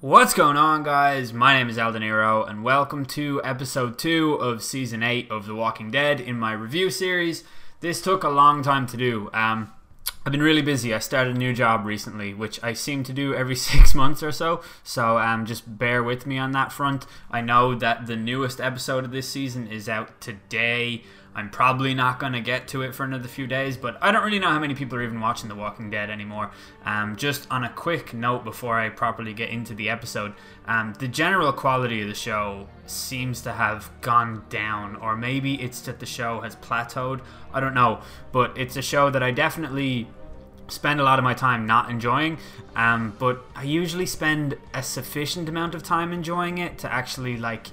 What's going on, guys? My name is Eldeniro, and welcome to episode 2 of season 8 of The Walking Dead in my review series. This took a long time to do. Um, I've been really busy. I started a new job recently, which I seem to do every six months or so. So um, just bear with me on that front. I know that the newest episode of this season is out today. I'm probably not going to get to it for another few days, but I don't really know how many people are even watching The Walking Dead anymore. Um, just on a quick note before I properly get into the episode, um, the general quality of the show seems to have gone down, or maybe it's that the show has plateaued. I don't know, but it's a show that I definitely spend a lot of my time not enjoying, um, but I usually spend a sufficient amount of time enjoying it to actually like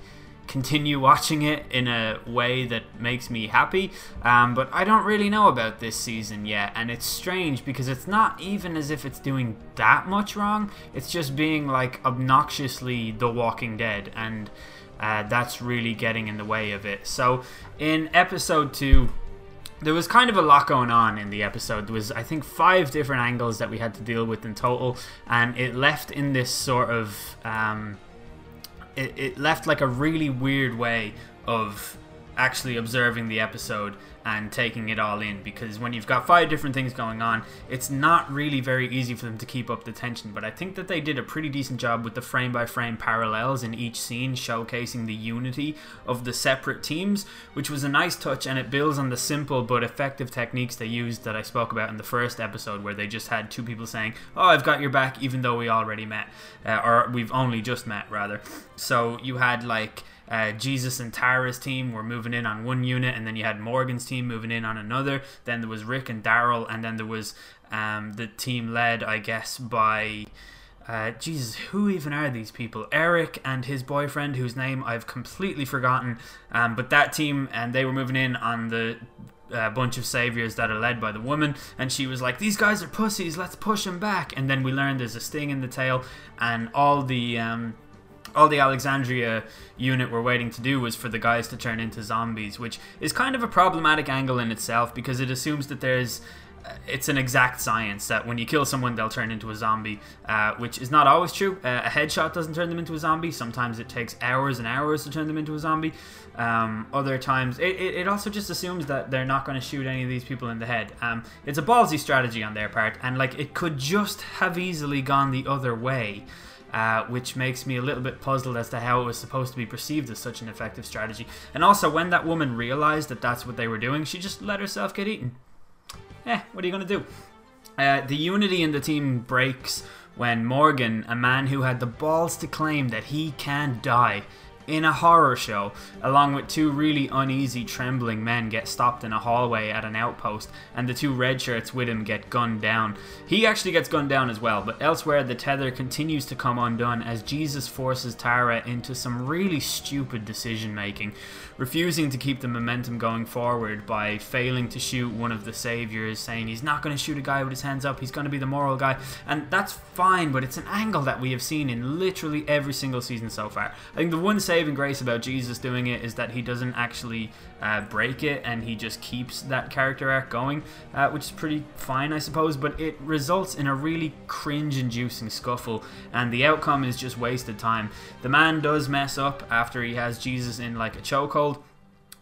continue watching it in a way that makes me happy. Um, but I don't really know about this season yet, and it's strange because it's not even as if it's doing that much wrong. It's just being like obnoxiously The Walking Dead, and uh, that's really getting in the way of it. So in episode two. There was kind of a lot going on in the episode. There was, I think, five different angles that we had to deal with in total, and it left in this sort of um, it, it left like a really weird way of actually observing the episode and taking it all in because when you've got five different things going on, it's not really very easy for them to keep up the tension. But I think that they did a pretty decent job with the frame by frame parallels in each scene, showcasing the unity of the separate teams, which was a nice touch and it builds on the simple but effective techniques they used that I spoke about in the first episode, where they just had two people saying, Oh, I've got your back, even though we already met, uh, or we've only just met, rather. So you had like uh, Jesus and Tara's team were moving in on one unit, and then you had Morgan's team moving in on another. Then there was Rick and Daryl, and then there was um, the team led, I guess, by. Uh, Jesus, who even are these people? Eric and his boyfriend, whose name I've completely forgotten. Um, but that team, and they were moving in on the uh, bunch of saviors that are led by the woman, and she was like, "These guys are pussies. Let's push them back." And then we learned there's a sting in the tail, and all the um, all the Alexandria unit were waiting to do was for the guys to turn into zombies, which is kind of a problematic angle in itself because it assumes that there's uh, it's an exact science that when you kill someone they'll turn into a zombie uh, which is not always true. Uh, a headshot doesn't turn them into a zombie. Sometimes it takes hours and hours to turn them into a zombie. Um, other times it, it, also just assumes that they're not going to shoot any of these people in the head. Um, it's a ballsy strategy on their part and like it could just have easily gone the other way uh, which makes me a little bit puzzled as to how it was supposed to be perceived as such an effective strategy. And also, when that woman realized that that's what they were doing, she just let herself get eaten. Eh, what are you going to do? Uh, the unity in the team breaks when Morgan, a man who had the balls to claim that he can die, in a horror show, along with two really uneasy, trembling men get stopped in a hallway at an outpost, and the two red shirts with him get gunned down. He actually gets gunned down as well, but elsewhere the tether continues to come undone as Jesus forces Tara into some really stupid decision making, refusing to keep the momentum going forward by failing to shoot one of the saviors, saying he's not going to shoot a guy with his hands up, he's going to be the moral guy, and that's fine, but it's an angle that we have seen in literally every single season so far. I think the one saving grace about Jesus doing it is that he doesn't actually uh, break it and he just keeps that character arc going, uh, which is pretty fine, I suppose. But it results in a really cringe inducing scuffle, and the outcome is just wasted time. The man does mess up after he has Jesus in like a chokehold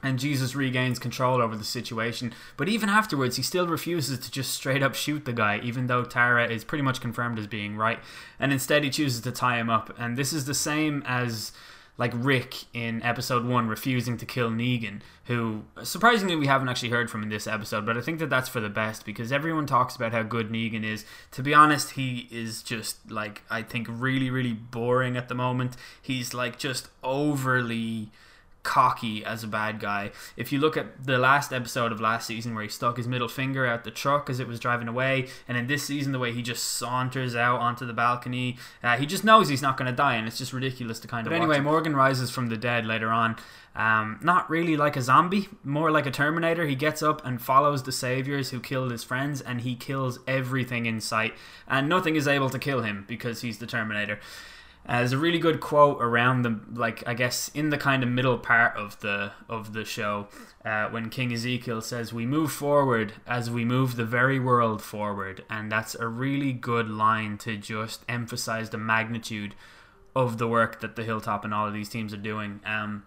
and Jesus regains control over the situation. But even afterwards, he still refuses to just straight up shoot the guy, even though Tara is pretty much confirmed as being right. And instead, he chooses to tie him up. And this is the same as like Rick in episode one refusing to kill Negan, who surprisingly we haven't actually heard from in this episode, but I think that that's for the best because everyone talks about how good Negan is. To be honest, he is just like I think really really boring at the moment. He's like just overly cocky as a bad guy. If you look at the last episode of last season where he stuck his middle finger out the truck as it was driving away, and in this season the way he just saunters out onto the balcony, uh, he just knows he's not going to die, and it's just ridiculous to kind of. But anyway, Morgan rises from the dead later on. Um, not really like a zombie, more like a Terminator. He gets up and follows the saviors who killed his friends, and he kills everything in sight, and nothing is able to kill him because he's the Terminator. Uh, there's a really good quote around the like I guess in the kind of middle part of the of the show uh, when King Ezekiel says we move forward as we move the very world forward and that's a really good line to just emphasize the magnitude of the work that the Hilltop and all of these teams are doing. Um,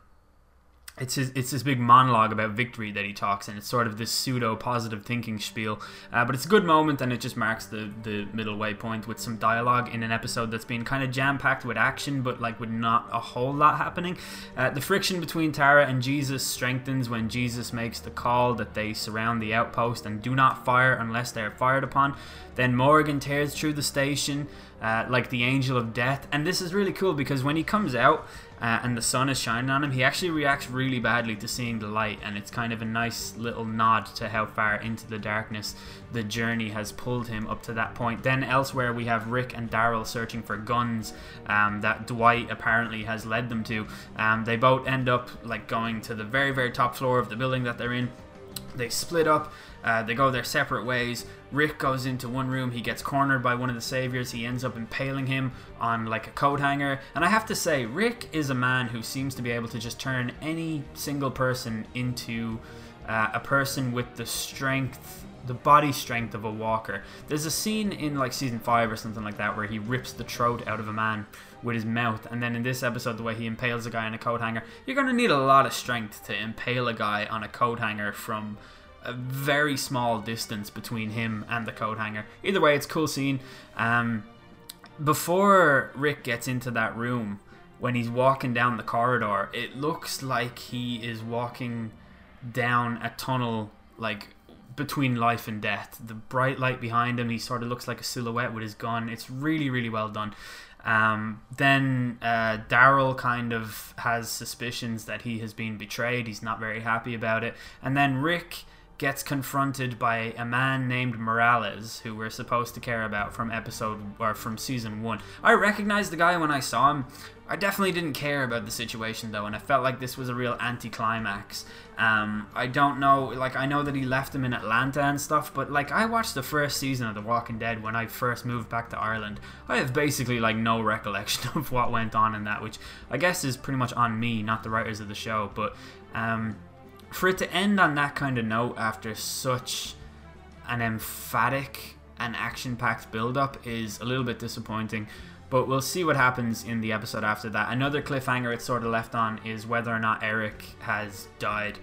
it's his, it's this big monologue about victory that he talks, and it's sort of this pseudo positive thinking spiel. Uh, but it's a good moment, and it just marks the the middle way point with some dialogue in an episode that's been kind of jam packed with action, but like with not a whole lot happening. Uh, the friction between Tara and Jesus strengthens when Jesus makes the call that they surround the outpost and do not fire unless they are fired upon. Then Morgan tears through the station uh, like the angel of death, and this is really cool because when he comes out uh, and the sun is shining on him, he actually reacts really badly to seeing the light, and it's kind of a nice little nod to how far into the darkness the journey has pulled him up to that point. Then elsewhere, we have Rick and Daryl searching for guns um, that Dwight apparently has led them to. Um, they both end up like going to the very, very top floor of the building that they're in. They split up. Uh, they go their separate ways. Rick goes into one room. He gets cornered by one of the saviors. He ends up impaling him on like a coat hanger. And I have to say, Rick is a man who seems to be able to just turn any single person into uh, a person with the strength, the body strength of a walker. There's a scene in like season five or something like that where he rips the throat out of a man with his mouth. And then in this episode, the way he impales a guy on a coat hanger, you're to need a lot of strength to impale a guy on a coat hanger from a very small distance between him and the coat hanger. Either way, it's a cool scene. Um, before Rick gets into that room, when he's walking down the corridor, it looks like he is walking down a tunnel, like between life and death. The bright light behind him, he sort of looks like a silhouette with his gun. It's really, really well done. Um, then uh, Daryl kind of has suspicions that he has been betrayed. He's not very happy about it. And then Rick gets confronted by a man named Morales, who we're supposed to care about from episode or from season one. I recognized the guy when I saw him. I definitely didn't care about the situation though, and I felt like this was a real anticlimax. Um, I don't know, like I know that he left him in Atlanta and stuff, but like I watched the first season of The Walking Dead when I first moved back to Ireland. I have basically like no recollection of what went on in that, which I guess is pretty much on me, not the writers of the show. But um, for it to end on that kind of note after such an emphatic and action-packed build-up is a little bit disappointing. But we'll see what happens in the episode after that. Another cliffhanger it's sort of left on is whether or not Eric has died.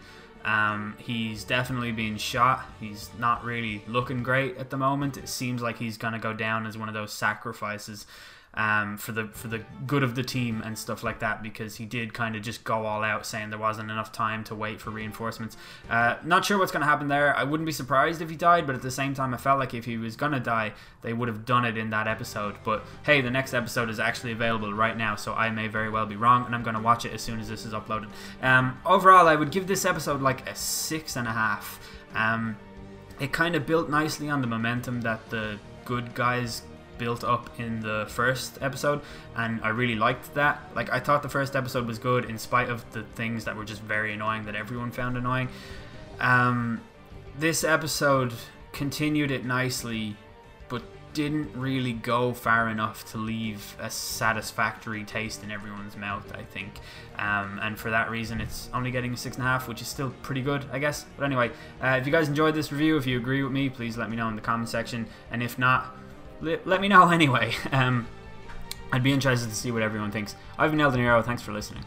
Um, he's definitely been shot. He's not really looking great at the moment. It seems like he's gonna go down as one of those sacrifices um, for the for the good of the team and stuff like that because he did kind of just go all out saying there wasn't enough time to wait for reinforcements. Uh, not sure what's going to happen there. I wouldn't be surprised if he died, but at the same time, I felt like if he was going to die, they would have done it in that episode. But hey, the next episode is actually available right now, so I may very well be wrong, and I'm going to watch it as soon as this is uploaded. Um, overall, I would give this episode like a six and a half. Um, it kind of built nicely on the momentum that the good guys built up in the first episode and I really liked that. Like I thought the first episode was good in spite of the things that were just very annoying that everyone found annoying. Um, this episode continued it nicely but didn't really go far enough to leave a satisfactory taste in everyone's mouth, I think. Um, and for that reason, it's only getting a six and a half, which is still pretty good, I guess. But anyway, uh, if you guys enjoyed this review, if you agree with me, please let me know in the comment section. And if not, let, me know anyway. Um, I'd be interested to see what everyone thinks. I've been Eldeniro. Thanks for listening.